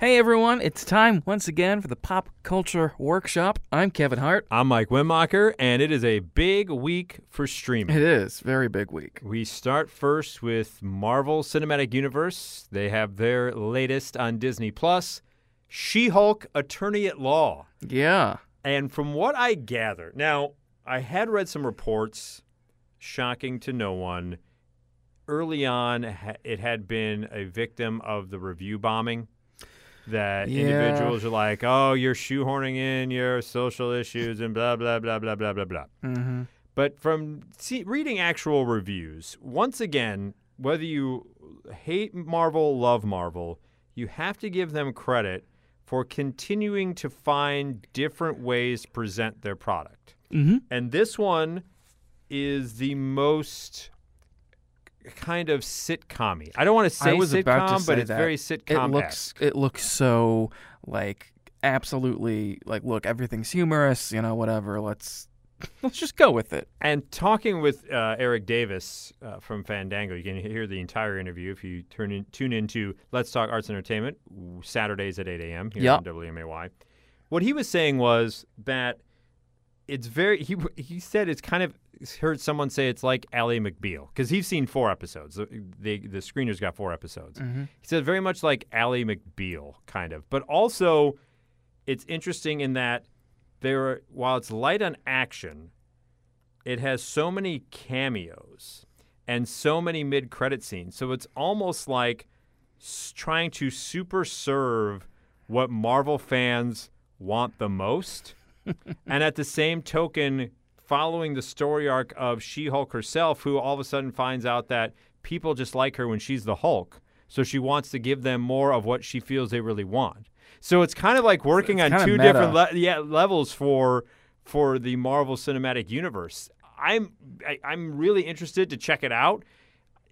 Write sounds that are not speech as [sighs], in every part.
Hey everyone, it's time once again for the Pop Culture Workshop. I'm Kevin Hart. I'm Mike Wimmacher, and it is a big week for streaming. It is very big week. We start first with Marvel Cinematic Universe. They have their latest on Disney Plus, She-Hulk: Attorney at Law. Yeah. And from what I gather, now I had read some reports, shocking to no one. Early on, it had been a victim of the review bombing. That Yeah. individuals are like, "Oh, you're shoehorning in your social issues and blah blah blah blah blah blah blah." Mm-hmm. But from see, reading actual reviews, once again, whether you hate Marvel, love Marvel, you have to give them credit for continuing to find different ways to present their product. Mm-hmm. And this one is the most kind of sitcom I don't want to say I was sitcom, about to say but it's that. very It looks it looks so like absolutely like look everything's humorous, you know, whatever. Let's [laughs] let's just go with it. And talking with uh, Eric Davis uh, from Fandango, you can hear the entire interview if you turn in, tune into Let's Talk Arts and Entertainment Saturdays at 8 a.m. here Yep. on WMAY. What he was saying was that it's very. He he said it's kind of heard someone say it's like Ally McBeal because he's seen four episodes. The, the the screeners got four episodes. Mm-hmm. He said very much like Ally McBeal, kind of. But also, it's interesting in that there, are, while it's light on action, it has so many cameos and so many mid-credit scenes. So it's almost like trying to super serve what Marvel fans want the most, and at the same token, following the story arc of She-Hulk herself, who all of a sudden finds out that people just like her when she's the Hulk. So she wants to give them more of what she feels they really want. So it's kind of like working it's on two meta. different le- yeah, levels for for the Marvel Cinematic Universe. I'm I, I'm really interested to check it out.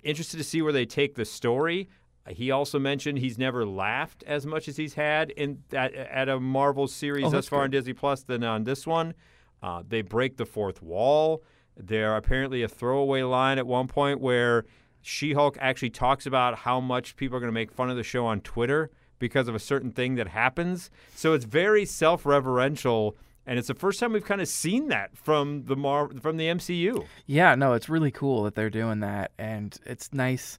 Interested to see where they take the story. He also mentioned he's never laughed as much as he's had in at, at a Marvel series Oh, thus far good. on Disney Plus than on this one. Uh, they break the fourth wall. There apparently a throwaway line at one point where She-Hulk actually talks about how much people are going to make fun of the show on Twitter because of a certain thing that happens. So it's very self-reverential, and it's the first time we've kind of seen that from the Mar- from the MCU. Yeah, no, it's really cool that they're doing that, and it's nice.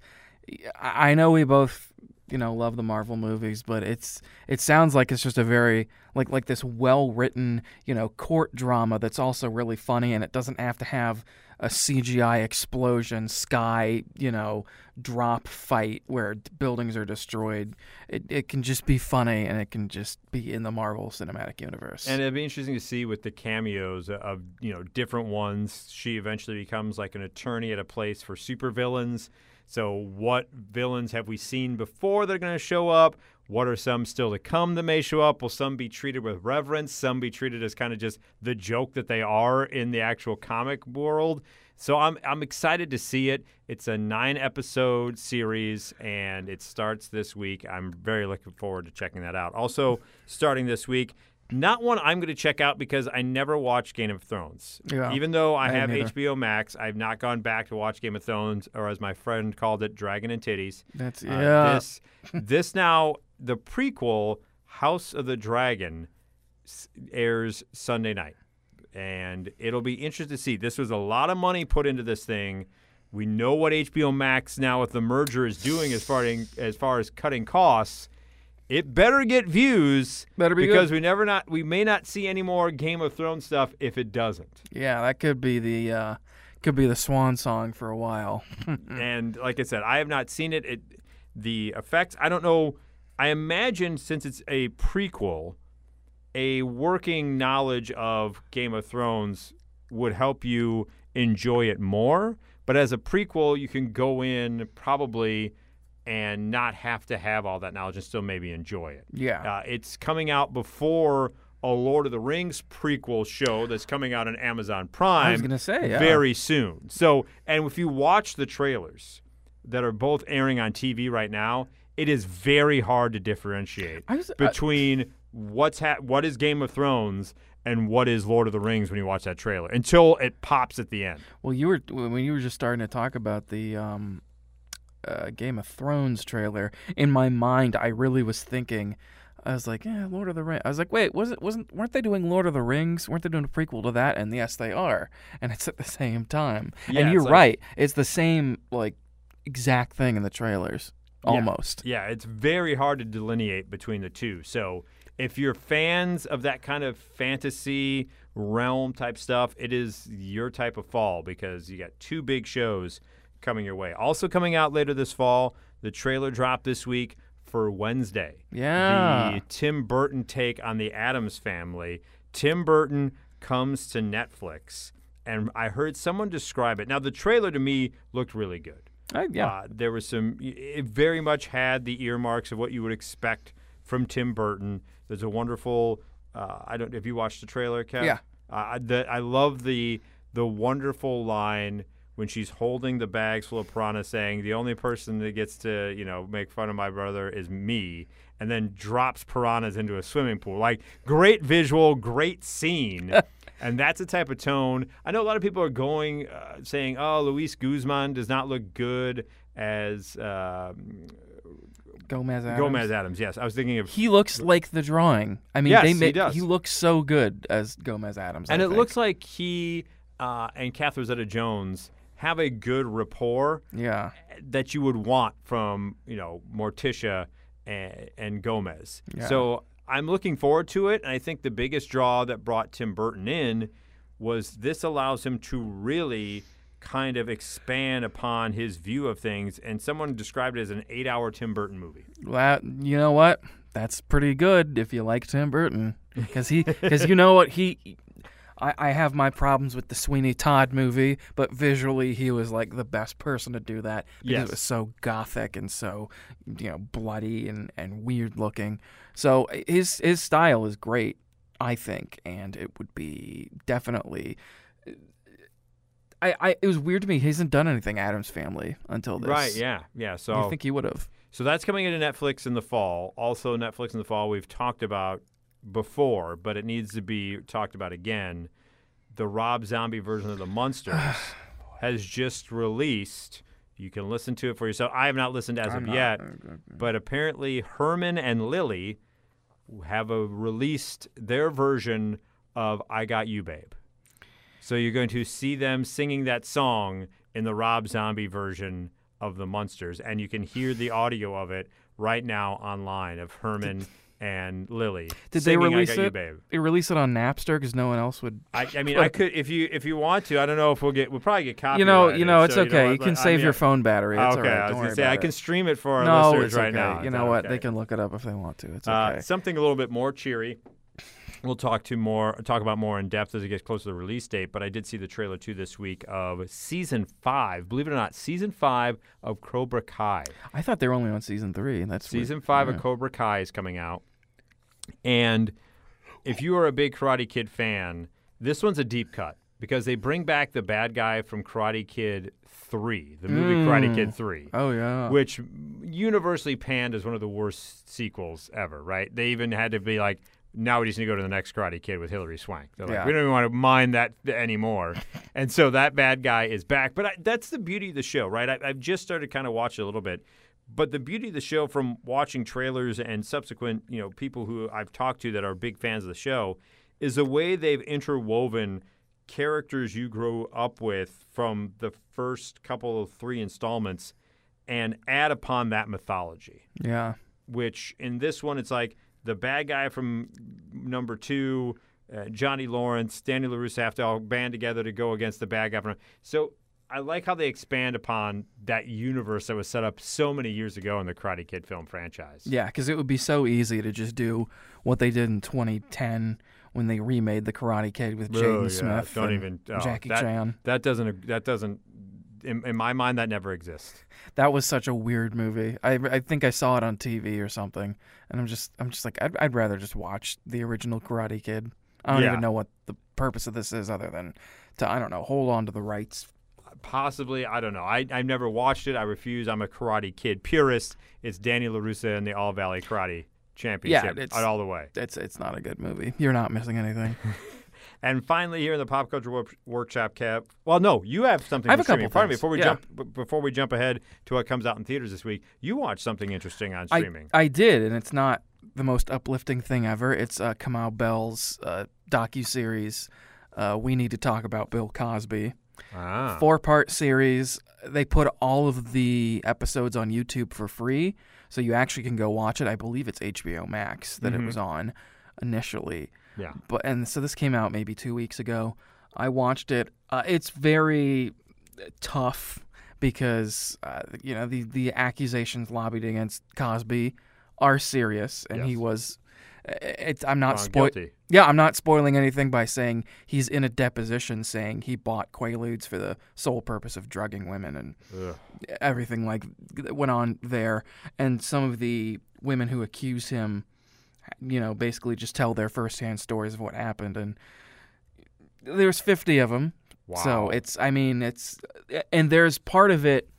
I know we both, you know, love the Marvel movies, but it's it sounds like it's just a very like like this well written, you know, court drama that's also really funny, and it doesn't have to have a CGI explosion, sky, you know, drop fight where buildings are destroyed. It it can just be funny, and it can just be in the Marvel Cinematic Universe. And it'd be interesting to see with the cameos of you know different ones. She eventually becomes like an attorney at a place for supervillains. So what villains have we seen before that are going to show up? What are some still to come that may show up? Will some be treated with reverence? Some be treated as kind of just the joke that they are in the actual comic world. So I'm I'm excited to see it. It's a nine episode series and it starts this week. I'm very looking forward to checking that out. Also starting this week, not one I'm going to check out because I never watched Game of Thrones. Yeah, Even though I, I have neither. HBO Max, I've not gone back to watch Game of Thrones, or as my friend called it, Dragon and Titties. that's Uh, yeah. This, this now, the prequel, House of the Dragon, airs Sunday night. And it'll be interesting to see. This was a lot of money put into this thing. We know what HBO Max now with the merger is doing as far as far as cutting costs. It better get views Better be because good. we never not we may not see any more Game of Thrones stuff if it doesn't. Yeah, that could be the uh, could be the swan song for a while. [laughs] and like I said, I have not seen it. it. The effects, I don't know. I imagine since it's a prequel, a working knowledge of Game of Thrones would help you enjoy it more. But as a prequel, you can go in probably and not have to have all that knowledge and still maybe enjoy it. Yeah. Uh, it's coming out before a Lord of the Rings prequel show that's coming out on Amazon Prime I was gonna say yeah. very soon. So, and if you watch the trailers that are both airing on TV right now, it is very hard to differentiate was, I, between what's ha- what is Game of Thrones and what is Lord of the Rings when you watch that trailer until it pops at the end. well, you were when you were just starting to talk about the um, uh, Game of Thrones trailer, in my mind, I really was thinking. I was like, yeah, Lord of the Rings. I was like, wait, was it wasn't weren't they doing Lord of the Rings? Weren't they doing a prequel to that? And yes, they are. And it's at the same time. Yeah, and you're it's like- right. It's the same like exact thing in the trailers. Yeah. Almost. Yeah, it's very hard to delineate between the two. So if you're fans of that kind of fantasy realm type stuff, it is your type of fall because you got two big shows coming your way. Also coming out later this fall, the trailer dropped this week for Wednesday. Yeah. The Tim Burton take on the Addams family. Tim Burton comes to Netflix. And I heard someone describe it. Now, the trailer to me looked really good. Uh, yeah. Uh, there was some. It very much had the earmarks of what you would expect from Tim Burton. There's a wonderful. Uh, I don't. If you watched the trailer, Kev. Yeah. Uh, the, I love the the wonderful line when she's holding the bags full of piranha, saying, "The only person that gets to you know make fun of my brother is me," and then drops piranhas into a swimming pool. Like great visual, great scene. [laughs] And that's the type of tone. I know a lot of people are going, uh, saying, "Oh, Luis Guzman does not look good as um, Gomez Addams. Gomez Addams." Yes, I was thinking of, He looks like the drawing. I mean, Yes, they he make does. looks so good as Gomez Addams. and I it think. looks like he uh, and Catherine Zeta-Jones have a good rapport yeah, that you would want from you know Morticia and, and Gomez. Yeah. So I'm looking forward to it, and I think the biggest draw that brought Tim Burton in was this allows him to really kind of expand upon his view of things. And someone described it as an eight-hour Tim Burton movie. that you know what? That's pretty good if you like Tim Burton, because he because you know what he. I, I have my problems with the Sweeney Todd movie, but visually he was like the best person to do that because Yes. it was so gothic and so you know bloody and, and weird looking. So his his style is great, I think, and it would be definitely. I, I it was weird to me. He hasn't done anything Addams Family until this. Right? Yeah, yeah. So You think he would have? So that's coming into Netflix in the fall. Also, Netflix in the fall, we've talked about before, but it needs to be talked about again. The Rob Zombie version of The Munsters [sighs] oh, has just released. You can listen to it for yourself. I have not listened as I'm of not- yet, but apparently Herman and Lily have a, released their version of "I Got You, Babe." So you're going to see them singing that song in the Rob Zombie version of the Munsters, and you can hear the audio of it right now online of Herman and Lily. Did they release I Got You, it? Babe. They release it on Napster because no one else would. I, I mean, [laughs] I could if you if you want to. I don't know if we'll get. We'll probably get copyrighted. You know, you know, it's so okay. You, what, can but I save mean, your phone battery. It's okay, all right. I was gonna say I it. can stream it for our no, listeners right okay. now. You know what? okay? They can look it up if they want to. It's Uh, okay. something a little bit more cheery. We'll talk to more talk about more in depth as it gets closer to the release date. But I did see the trailer too this week of season five. Believe it or not, season five of Cobra Kai. I thought they were only on season three. and That's weird. Season five Yeah. of Cobra Kai is coming out. And if you are a big Karate Kid fan, this one's a deep cut because they bring back the bad guy from Karate Kid 3, the movie Karate Mm. Kid 3 Oh yeah. which universally panned as one of the worst sequels ever, right? They even had to be like, now we just need to go to the next Karate Kid with Hilary Swank. They're like, Yeah. we don't even want to mind that anymore. [laughs] and so that bad guy is back. But I, that's the beauty of the show, right? I, I've just started kind of watching a little bit. But the beauty of the show from watching trailers and subsequent, you know, people who I've talked to that are big fans of the show is the way they've interwoven characters you grew up with from the first couple of three installments and add upon that mythology. yeah. Which in this one, it's like the bad guy from number two, uh, Johnny Lawrence, Danny LaRusso have to all band together to go against the bad guy from. So I like how they expand upon that universe that was set up so many years ago in the Karate Kid film franchise. Yeah, because it would be so easy to just do what they did in 2010 when they remade the Karate Kid with Oh, Jaden yeah, Smith don't and even- oh, Jackie that- Chan. That doesn't. That doesn't. In, in my mind, that never exists. That was such a weird movie. I, I think I saw it on TV or something, and I'm just I'm just like I'd, I'd rather just watch the original Karate Kid. I don't Yeah. even know what the purpose of this is other than to I don't know hold on to the rights. Possibly, I don't know. I, I've never watched it. I refuse. I'm a Karate Kid purist. It's Danny LaRusso and the All Valley Karate Championship yeah, it's- all the way. It's it's not a good movie. You're not missing anything. [laughs] And finally, here in the pop culture Wor- workshop, cap. Well, no, you have something. I have a couple. Pardon me. Before we Yeah. jump, b- before we jump ahead to what comes out in theaters this week, you watched something interesting on I, streaming. I did, and it's not the most uplifting thing ever. It's uh, Kamau Bell's uh, docu series. Uh, we need to talk about Bill Cosby. Ah, Four part series. They put all of the episodes on YouTube for free, so you actually can go watch it. I believe it's HBO Max that Mhm. it was on initially. yeah. but and so this came out maybe two weeks ago. I watched it. Uh, it's very tough because uh, you know the the accusations lobbied against Cosby are serious, and he was. It's, I'm not oh, spoiling. Yeah, I'm not spoiling anything by saying he's in a deposition saying he bought Quaaludes for the sole purpose of drugging women and Ugh. everything like that went on there and some of the women who accuse him you know basically just tell their firsthand stories of what happened and there's 50 of them Wow. so it's i mean it's and there's part of it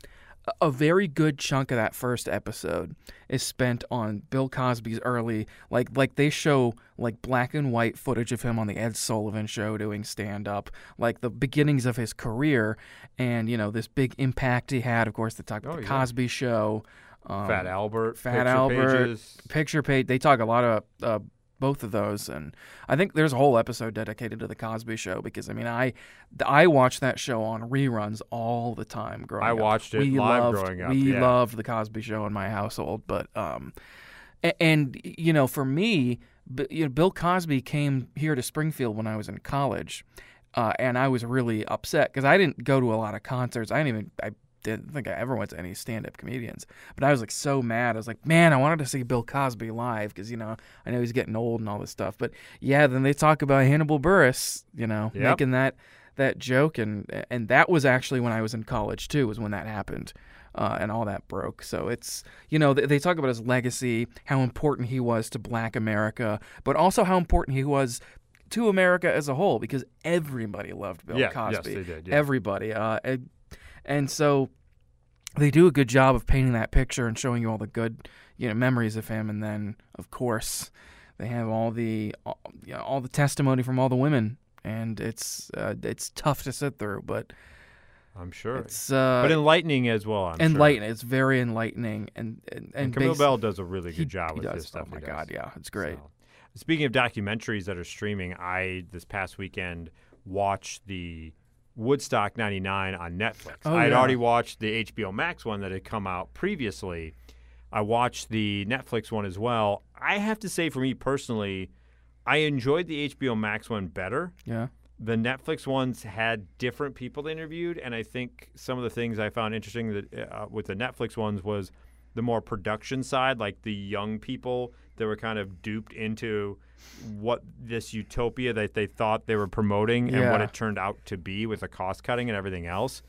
a very good chunk of that first episode is spent on Bill Cosby's early like like they show like black and white footage of him on the Ed Sullivan show doing stand up like the beginnings of his career and you know this big impact he had of course they talk about Oh, the yeah. Cosby show um, Fat Albert, Fat Picture Albert, Pages. picture page they talk a lot of uh, both of those and I think there's a whole episode dedicated to the Cosby show because I mean I I watched that show on reruns all the time growing I up. watched it we live loved, growing up, We yeah. loved the Cosby show in my household but um and you know for me you know, Bill Cosby came here to Springfield when I was in college uh, and I was really upset because I didn't go to a lot of concerts. I didn't even I didn't think I ever went to any stand-up comedians. But I was like so mad. I was like, man, I wanted to see Bill Cosby live because you know I know he's getting old and all this stuff. But yeah, then they talk about Hannibal Buress, you know, Yep. making that that joke, and and that was actually when I was in college too. Was when that happened. Uh, and all that broke. So it's, you know, they, they talk about his legacy, how important he was to black America, but also how important he was to America as a whole because everybody loved Bill Yeah, Cosby. yes, they did, yeah. Everybody. Uh, and, so they do a good job of painting that picture and showing you all the good, you know, memories of him. And then, of course, they have all the, all, you know, all the testimony from all the women, and it's uh, it's tough to sit through, but I'm sure. it's uh, but enlightening as well. I'm sure. It's very enlightening, and and, and, And Kamau Bell does a really he- good job he with does. this stuff. Oh my he god, yeah, it's great. So, Speaking of documentaries that are streaming, I this past weekend watched the Woodstock 99 on Netflix. Oh, I had yeah. already watched the HBO Max one that had come out previously. I watched the Netflix one as well. I have to say for me personally, I enjoyed the HBO Max one better. Yeah. The Netflix ones had different people they interviewed, and I think some of the things I found interesting that uh, with the Netflix ones was the more production side, like the young people that were kind of duped into what this utopia that they thought they were promoting and what it turned out to be with the cost cutting and everything else.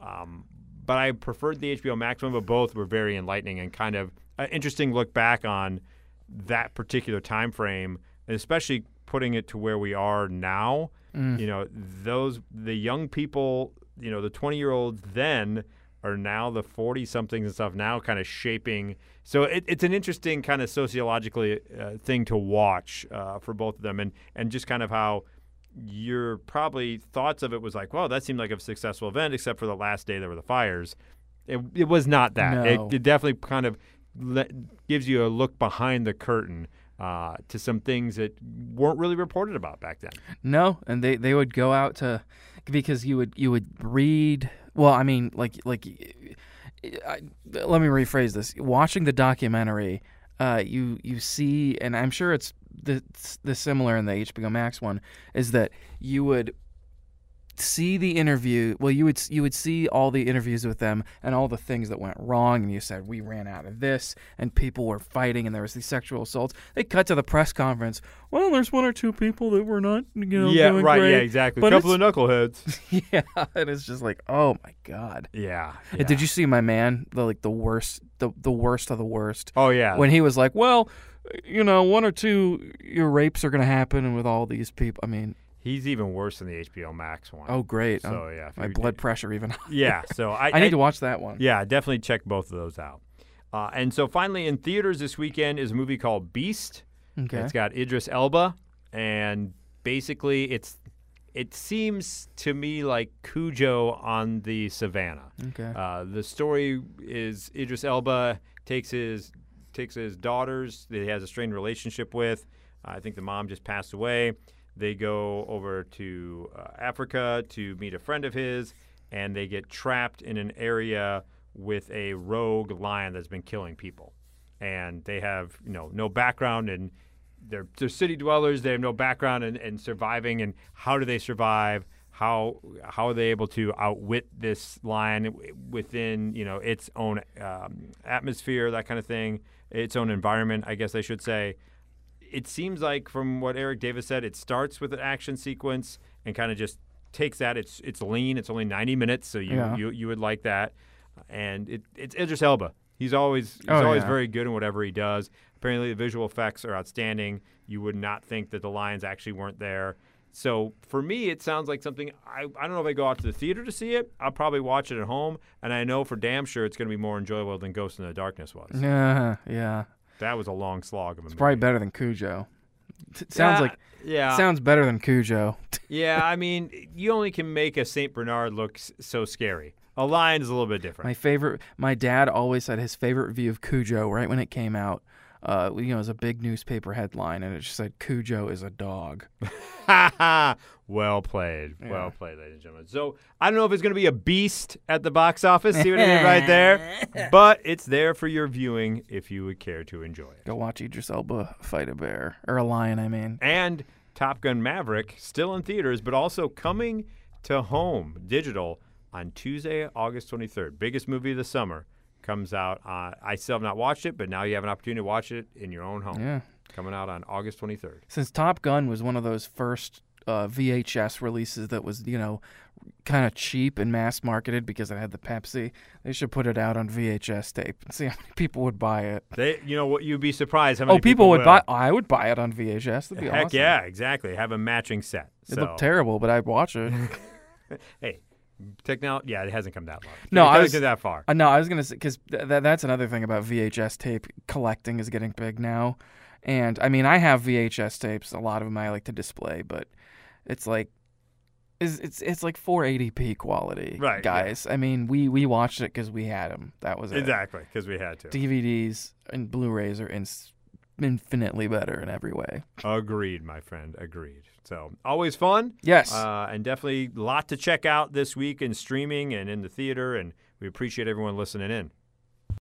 Um, but I preferred the HBO Max one, but both were very enlightening and kind of an interesting look back on that particular time frame, and especially putting it to where we are now. Mm. You know, those the young people, you know, the 20 year olds then are now the 40 somethings and stuff now kind of shaping. So it, it's an interesting kind of sociologically uh, thing to watch uh, for both of them, and and just kind of how your probably thoughts of it was like, well, that seemed like a successful event, except for the last day there were the fires. It, it was not that. No. It, it definitely kind of le- gives you a look behind the curtain uh, to some things that weren't really reported about back then. No, and they they would go out to because you would you would read. Well, I mean, like like. I, let me rephrase this. Watching the documentary, uh, you you see, and I'm sure it's the the similar in the HBO Max one, is that you would see the interview. Well, you would you would see all the interviews with them and all the things that went wrong, and you said we ran out of this, and people were fighting, and there was these sexual assaults. They cut to the press conference. Well, there's one or two people that were not, you know, yeah, doing right. great. Yeah, exactly. But a couple of knuckleheads. [laughs] yeah, and it's just like, oh my god. yeah, And yeah. Did you see my man? The like the worst, the the worst of the worst. Oh yeah. When he was like, well, you know, one or two your rapes are gonna happen, and with all these people, I mean, He's even worse than the HBO Max one. oh great, So Oh, yeah, my blood pressure even. [laughs] Yeah, so I, I need to watch that one. Yeah, definitely check both of those out. Uh, and so finally, in theaters this weekend is a movie called Beast. Okay. It's got Idris Elba, and basically, it's it seems to me like Cujo on the savannah. Okay. Uh, the story is Idris Elba takes his takes his daughters that he has a strained relationship with. I think the mom just passed away. They go over to uh, Africa to meet a friend of his, and they get trapped in an area with a rogue lion that's been killing people. And they have you know no background and they're, they're city dwellers. They have no background in, in surviving. And how do they survive? How how are they able to outwit this lion within you know its own um, atmosphere, that kind of thing, its own environment, I guess I should say. It seems like from what Eric Davis said, it starts with an action sequence and kind of just takes that. It's it's lean. It's only ninety minutes, so you Yeah. you, you would like that. And it, it's Idris Elba. He's always he's Oh, always yeah. very good in whatever he does. Apparently, the visual effects are outstanding. You would not think that the lions actually weren't there. So for me, it sounds like something I, I don't know if I go out to the theater to see it. I'll probably watch it at home, and I know for damn sure it's going to be more enjoyable than Ghost in the Darkness was. [laughs] Yeah, yeah. That was a long slog of a It's movie. probably better than Cujo. It sounds Yeah, like yeah, sounds better than Cujo. yeah. I mean, you only can make a Saint Bernard look s- so scary. A lion is a little bit different. My favorite. My dad always said his favorite view of Cujo right when it came out. Uh, you know, it was a big newspaper headline, and it just said Cujo is a dog. [laughs] well played. Yeah. Well played, ladies and gentlemen. So I don't know if it's going to be a beast at the box office. See what I did right there? [laughs] But it's there for your viewing if you would care to enjoy it. Go watch Idris Elba fight a bear or a lion. I mean, And Top Gun Maverick still in theaters, but also coming to home digital on Tuesday, August 23rd. Biggest movie of the summer comes out. Uh, I still have not watched it, but now you have an opportunity to watch it in your own home. yeah. Coming out on August 23rd. Since Top Gun was one of those first uh, VHS releases that was, you know, kind of cheap and mass marketed because it had the Pepsi, they should put it out on VHS tape and see how many people would buy it. They, you know what? You'd be surprised how many Oh, people, would will. buy. I would buy it on VHS. That'd be Heck awesome. yeah, exactly. Have a matching set. It looked terrible, but I'd watch it. [laughs] [laughs] hey, technology. Yeah, it hasn't come that long. No, it I was- that far. Uh, no, I was gonna say because th- th- that's another thing about VHS tape collecting is getting big now, and I mean I have VHS tapes. A lot of them I like to display, but it's like. It's, it's it's like 480p quality, Right, yeah. guys. I mean, we we watched it because we had them. That was it. Exactly, because we had to. DVDs and Blu-rays are ins- infinitely better in every way. Agreed, my friend. Agreed. So always fun. Yes. Uh, and definitely a lot to check out this week in streaming and in the theater. And we appreciate everyone listening in.